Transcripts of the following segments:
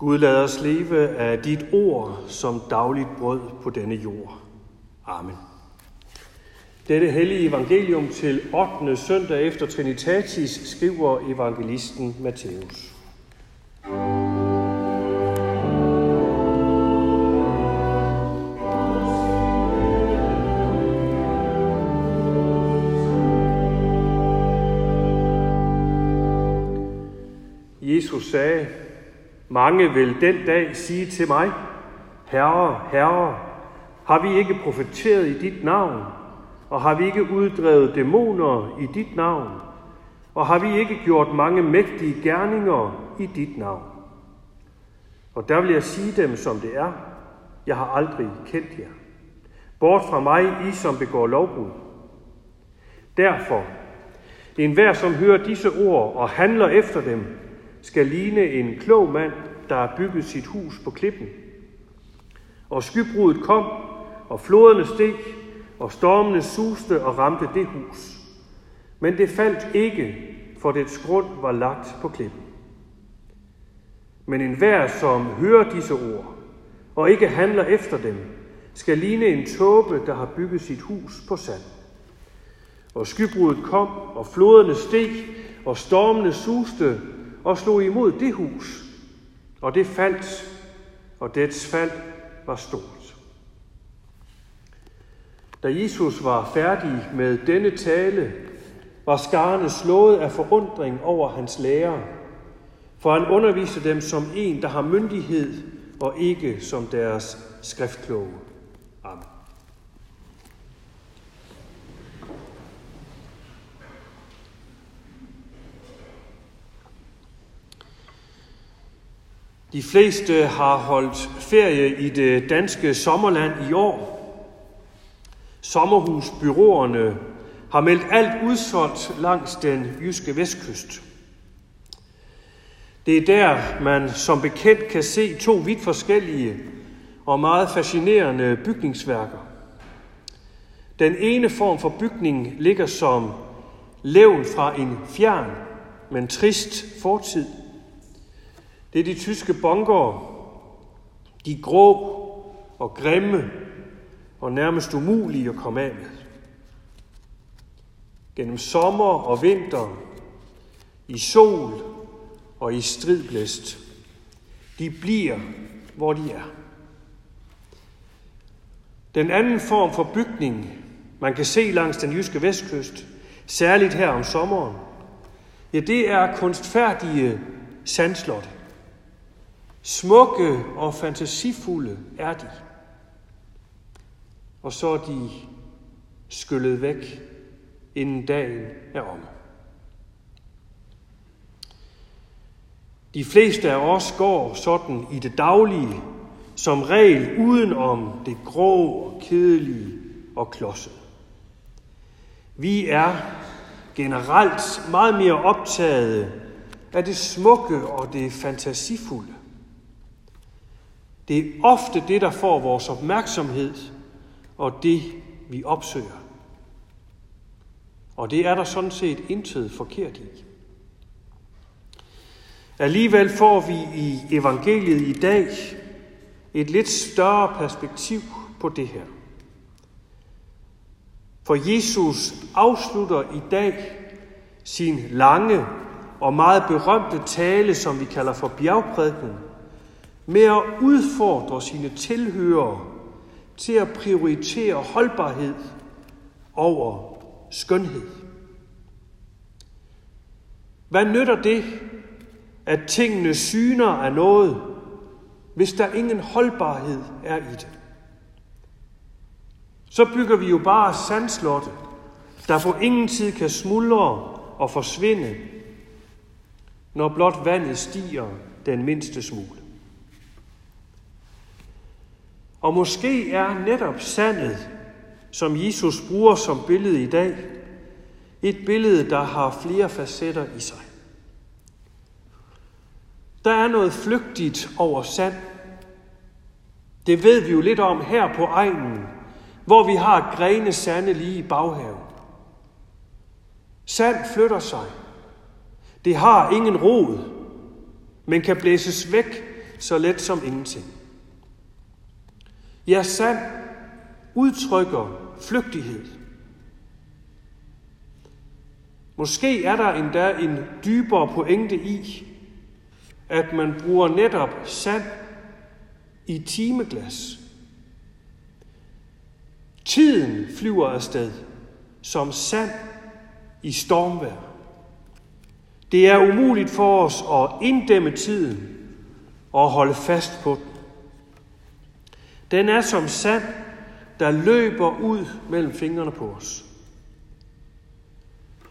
Gud lad os leve af dit ord som dagligt brød på denne jord. Amen. Dette hellige evangelium til 8. søndag efter Trinitatis skriver evangelisten Matthæus. Jesus sagde, mange vil den dag sige til mig, Herre, Herre, har vi ikke profeteret i dit navn? Og har vi ikke uddrevet dæmoner i dit navn? Og har vi ikke gjort mange mægtige gerninger i dit navn? Og der vil jeg sige dem, som det er. Jeg har aldrig kendt jer. Bort fra mig, I som begår lovbrud. Derfor, en hver, som hører disse ord og handler efter dem, skal ligne en klog mand, der har bygget sit hus på klippen. Og skybruddet kom, og floderne steg, og stormene suste og ramte det hus. Men det faldt ikke, for dets grund var lagt på klippen. Men enhver, som hører disse ord, og ikke handler efter dem, skal ligne en tåbe, der har bygget sit hus på sand. Og skybruddet kom, og floderne steg, og stormene suste og slog imod det hus, og det faldt, og dets fald var stort. Da Jesus var færdig med denne tale, var skarne slået af forundring over hans lærer, for han underviste dem som en, der har myndighed, og ikke som deres skriftkloge. Amen. De fleste har holdt ferie i det danske sommerland i år. Sommerhusbyråerne har meldt alt udsolgt langs den jyske vestkyst. Det er der, man som bekendt kan se to vidt forskellige og meget fascinerende bygningsværker. Den ene form for bygning ligger som levn fra en fjern, men trist fortid – det er de tyske bunker, de grå og grimme og nærmest umulige at komme af med. Gennem sommer og vinter, i sol og i stridblæst. De bliver, hvor de er. Den anden form for bygning, man kan se langs den jyske vestkyst, særligt her om sommeren, ja, det er kunstfærdige sandslotte. Smukke og fantasifulde er de. Og så er de skyllet væk, inden dagen er om. De fleste af os går sådan i det daglige, som regel uden om det grå og kedelige og klodset. Vi er generelt meget mere optaget af det smukke og det fantasifulde. Det er ofte det, der får vores opmærksomhed, og det, vi opsøger. Og det er der sådan set intet forkert i. Alligevel får vi i evangeliet i dag et lidt større perspektiv på det her. For Jesus afslutter i dag sin lange og meget berømte tale, som vi kalder for bjergprædiken, med at udfordre sine tilhørere til at prioritere holdbarhed over skønhed. Hvad nytter det, at tingene syner af noget, hvis der ingen holdbarhed er i det? Så bygger vi jo bare sandslotte, der på ingen tid kan smuldre og forsvinde, når blot vandet stiger den mindste smule. Og måske er netop sandet, som Jesus bruger som billede i dag, et billede, der har flere facetter i sig. Der er noget flygtigt over sand. Det ved vi jo lidt om her på egnen, hvor vi har grene sande lige i baghaven. Sand flytter sig. Det har ingen rod, men kan blæses væk så let som ingenting. Ja, sand udtrykker flygtighed. Måske er der endda en dybere pointe i, at man bruger netop sand i timeglas. Tiden flyver afsted som sand i stormvejr. Det er umuligt for os at inddæmme tiden og holde fast på den. Den er som sand, der løber ud mellem fingrene på os.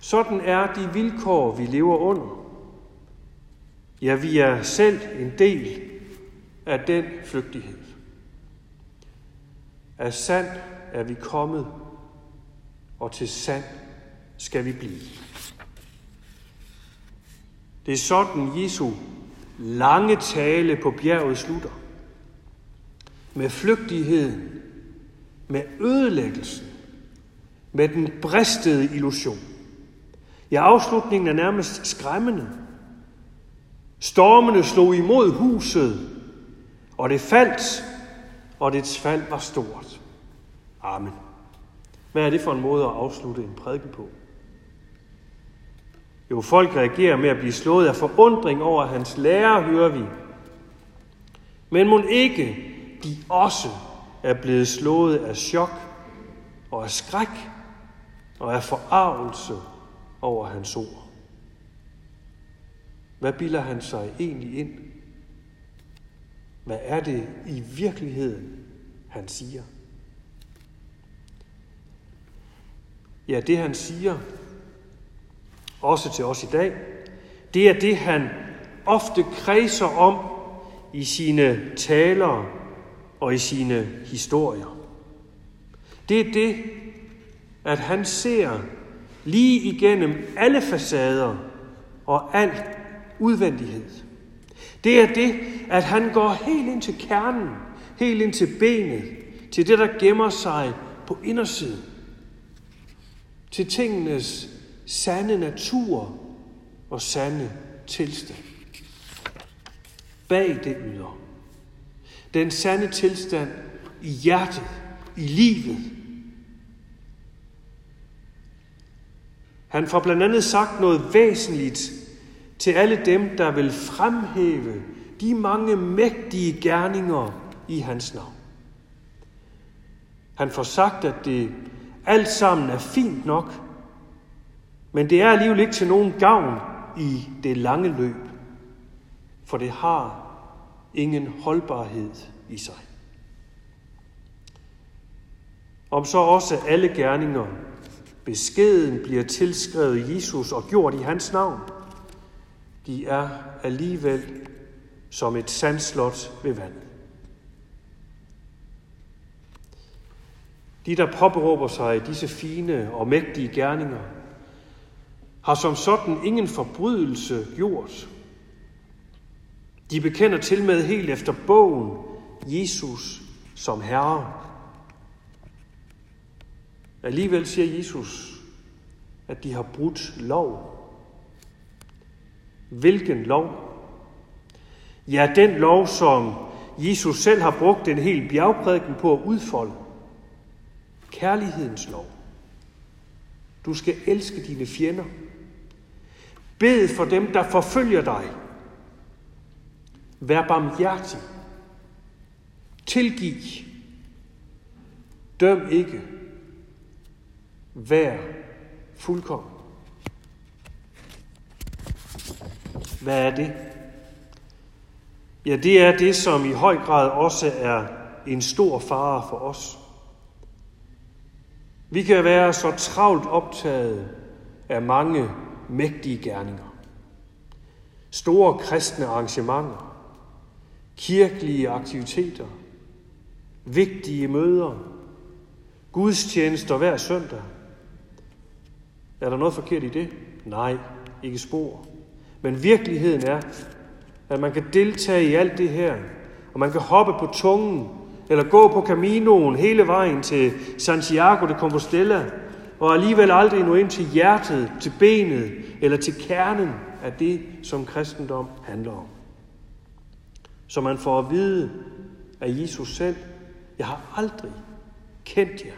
Sådan er de vilkår, vi lever under. Ja, vi er selv en del af den flygtighed. Af sand er vi kommet, og til sand skal vi blive. Det er sådan, Jesu lange tale på bjerget slutter. Med flygtigheden, med ødelæggelsen, med den bristede illusion. Ja, afslutningen er nærmest skræmmende. Stormene slog imod huset, og det faldt, og dets fald var stort. Amen. Hvad er det for en måde at afslutte en prædiken på? Jo, folk reagerer med at blive slået af forundring over hans lære, hører vi. Men må ikke de også er blevet slået af chok og af skræk og af forarvelse over hans ord. Hvad bilder han sig egentlig ind? Hvad er det i virkeligheden, han siger? Ja, det han siger, også til os i dag, det er det, han ofte kredser om i sine taler og i sine historier. Det er det, at han ser lige igennem alle facader og al udvendighed. Det er det, at han går helt ind til kernen, helt ind til benet, til det, der gemmer sig på indersiden. Til tingenes sande natur og sande tilstand. Bag det ydre. Den sande tilstand i hjertet, i livet. Han får blandt andet sagt noget væsentligt til alle dem, der vil fremhæve de mange mægtige gerninger i hans navn. Han får sagt, at det alt sammen er fint nok, men det er alligevel ikke til nogen gavn i det lange løb, for det har ingen holdbarhed i sig. Om så også alle gerninger beskeden bliver tilskrevet Jesus og gjort i hans navn, de er alligevel som et sandslot ved vand. De, der påberåber sig disse fine og mægtige gerninger, har som sådan ingen forbrydelse gjort. De bekender til med helt efter bogen Jesus som Herre. Alligevel siger Jesus, at de har brudt lov. Hvilken lov? Ja, den lov, som Jesus selv har brugt en hel bjergprædiken på at udfolde. Kærlighedens lov. Du skal elske dine fjender. Bed for dem, der forfølger dig. Vær barmhjertig. Tilgiv. Døm ikke. Vær fuldkommen. Hvad er det? Ja, det er det, som i høj grad også er en stor fare for os. Vi kan være så travlt optaget af mange mægtige gerninger. Store kristne arrangementer, kirkelige aktiviteter, vigtige møder, gudstjenester hver søndag. Er der noget forkert i det? Nej, ikke spor. Men virkeligheden er, at man kan deltage i alt det her, og man kan hoppe på tungen, eller gå på Caminoen hele vejen til Santiago de Compostela, og alligevel aldrig nå ind til hjertet, til benet eller til kernen af det, som kristendom handler om så man får at vide af Jesus selv, jeg har aldrig kendt jer.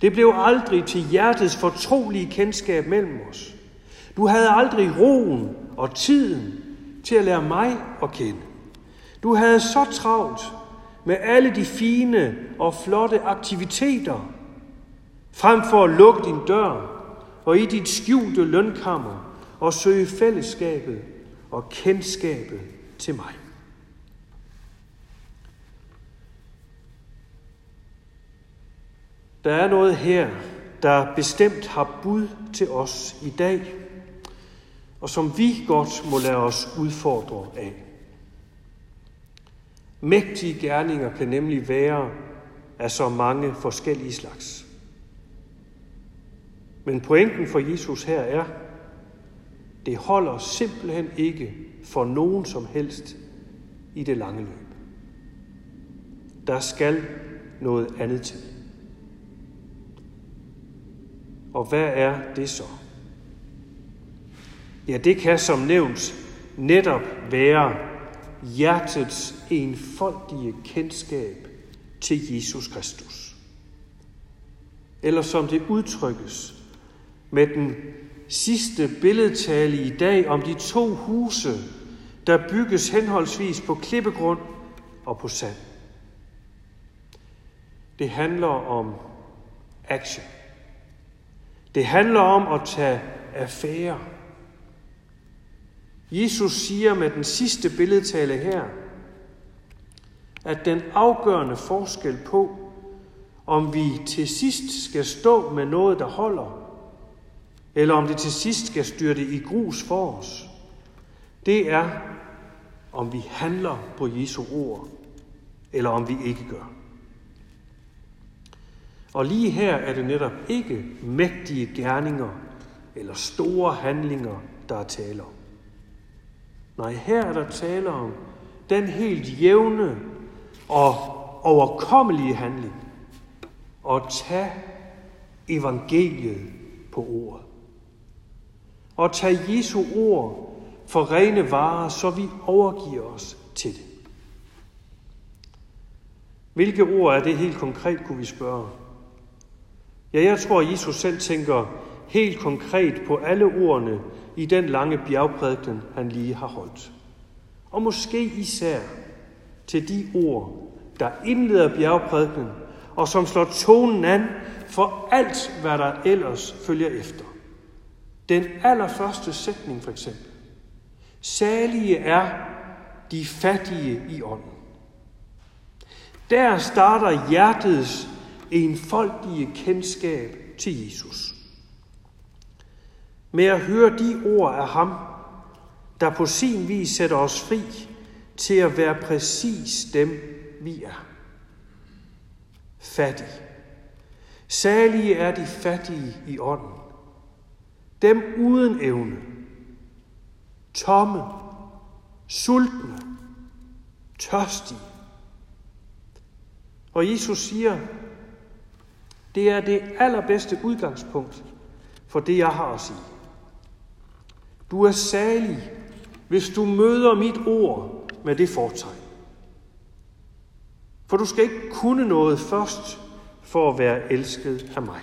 Det blev aldrig til hjertets fortrolige kendskab mellem os. Du havde aldrig roen og tiden til at lære mig at kende. Du havde så travlt med alle de fine og flotte aktiviteter, frem for at lukke din dør og i dit skjulte lønkammer og søge fællesskabet og kendskabet til mig. Der er noget her, der bestemt har bud til os i dag, og som vi godt må lade os udfordre af. Mægtige gerninger kan nemlig være af så mange forskellige slags. Men pointen for Jesus her er, det holder simpelthen ikke for nogen som helst i det lange løb. Der skal noget andet til. Og hvad er det så? Ja, det kan som nævnt netop være hjertets enfoldige kendskab til Jesus Kristus. Eller som det udtrykkes med den sidste billedtale i dag om de to huse, der bygges henholdsvis på klippegrund og på sand. Det handler om action. Det handler om at tage affære. Jesus siger med den sidste billedtale her, at den afgørende forskel på, om vi til sidst skal stå med noget, der holder, eller om det til sidst skal styrte i grus for os, det er, om vi handler på Jesu ord, eller om vi ikke gør. Og lige her er det netop ikke mægtige gerninger eller store handlinger, der er tale om. Nej, her er der tale om den helt jævne og overkommelige handling at tage evangeliet på ordet. Og tage Jesu ord for rene varer, så vi overgiver os til det. Hvilke ord er det helt konkret, kunne vi spørge? Ja, jeg tror, at Jesus selv tænker helt konkret på alle ordene i den lange bjergprædiken, han lige har holdt. Og måske især til de ord, der indleder bjergprædiken, og som slår tonen an for alt, hvad der ellers følger efter. Den allerførste sætning for eksempel. Salige er de fattige i ånden. Der starter hjertets enfoldige kendskab til Jesus. Med at høre de ord af ham, der på sin vis sætter os fri til at være præcis dem, vi er. Fattige. Salige er de fattige i ånden. Dem uden evne. Tomme. Sultne. Tørstige. Og Jesus siger, det er det allerbedste udgangspunkt for det, jeg har at sige. Du er salig, hvis du møder mit ord med det fortegn. For du skal ikke kunne noget først for at være elsket af mig.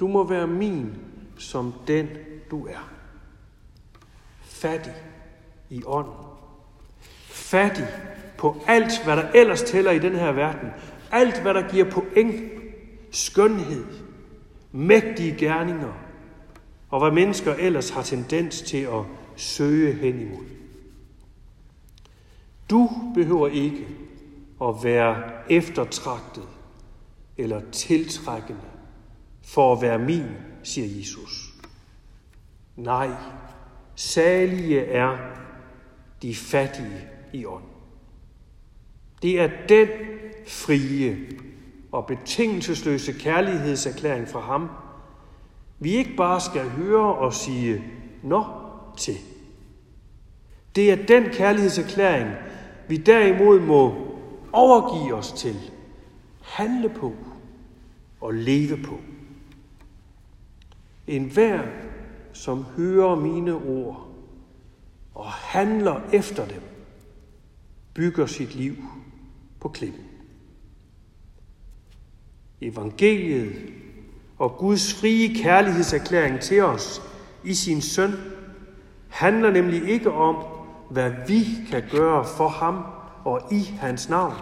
Du må være min som den du er. Fattig i ånden. Fattig på alt, hvad der ellers tæller i den her verden. Alt, hvad der giver point, skønhed, mægtige gerninger, og hvad mennesker ellers har tendens til at søge hen imod. Du behøver ikke at være eftertragtet eller tiltrækkende for at være min, siger Jesus. Nej, salige er de fattige i ånd. Det er den frie og betingelsesløse kærlighedserklæring fra ham, vi ikke bare skal høre og sige nå til. Det er den kærlighedserklæring, vi derimod må overgive os til, handle på og leve på. En hver, som hører mine ord og handler efter dem, bygger sit liv på klippen. Evangeliet og Guds frie kærlighedserklæring til os i sin søn handler nemlig ikke om, hvad vi kan gøre for ham og i hans navn,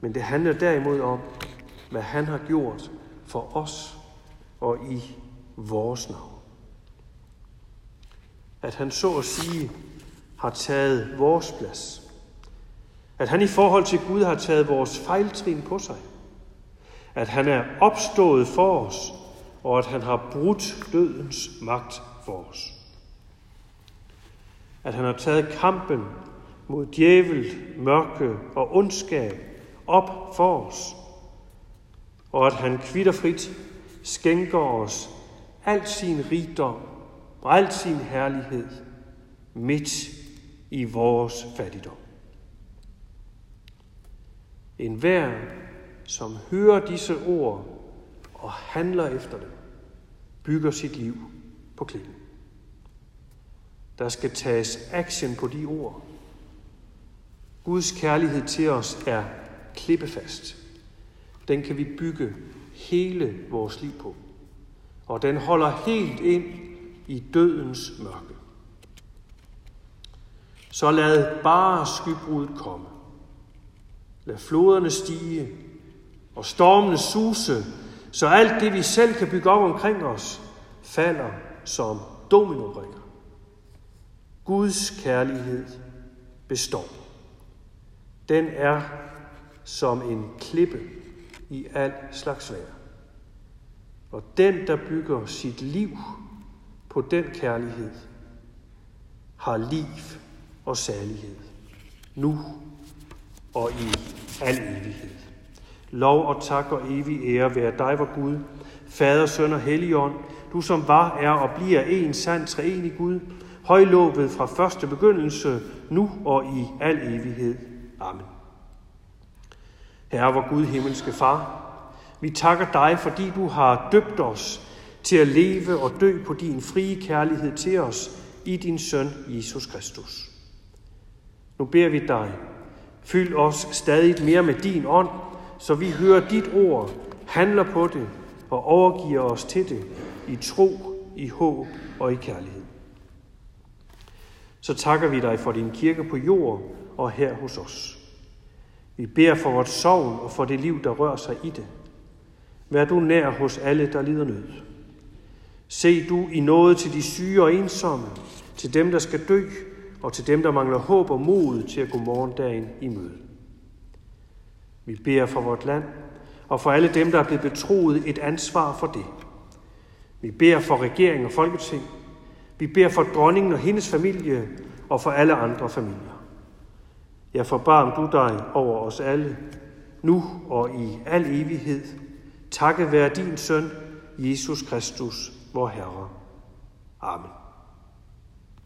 men det handler derimod om, hvad han har gjort for os og i vores navn. At han så at sige har taget vores plads. At han i forhold til Gud har taget vores fejltrin på sig. At han er opstået for os, og at han har brudt dødens magt for os. At han har taget kampen mod djævel, mørke og ondskab op for os, og at han kvitterfrit skænker os al sin rigdom og al sin herlighed midt i vores fattigdom. En hver, som hører disse ord og handler efter dem, bygger sit liv på klippen. Der skal tages action på de ord. Guds kærlighed til os er klippefast. Den kan vi bygge hele vores liv på. Og den holder helt ind i dødens mørke. Så lad bare skybruddet komme. Lad floderne stige og stormene suse, så alt det, vi selv kan bygge op omkring os, falder som dominobrikker. Guds kærlighed består. Den er som en klippe i al slags vejr. Og den, der bygger sit liv på den kærlighed, har liv og særlighed, nu og i al evighed. Lov og tak og evig ære være dig, vor Gud, Fader, Søn og Helligånd, du som var, er og bliver en sand treenig Gud, højlovet fra første begyndelse, nu og i al evighed. Amen. Herre, vor Gud, himmelske Far, vi takker dig, fordi du har døbt os til at leve og dø på din frie kærlighed til os i din søn Jesus Kristus. Nu beder vi dig, fyld os stadig mere med din ånd, så vi hører dit ord, handler på det og overgiver os til det i tro, i håb og i kærlighed. Så takker vi dig for din kirke på jord og her hos os. Vi beder for vores sovn og for det liv, der rører sig i det. Vær du nær hos alle, der lider nød. Se du i noget til de syge og ensomme, til dem, der skal dø, og til dem, der mangler håb og mod til at gå morgendagen i møde. Vi beder for vort land, og for alle dem, der er blevet betroet et ansvar for det. Vi beder for regering og folketing. Vi beder for dronningen og hendes familie, og for alle andre familier. Jeg forbarm du dig over os alle, nu og i al evighed. Takket være din søn, Jesus Kristus, vor Herre. Amen.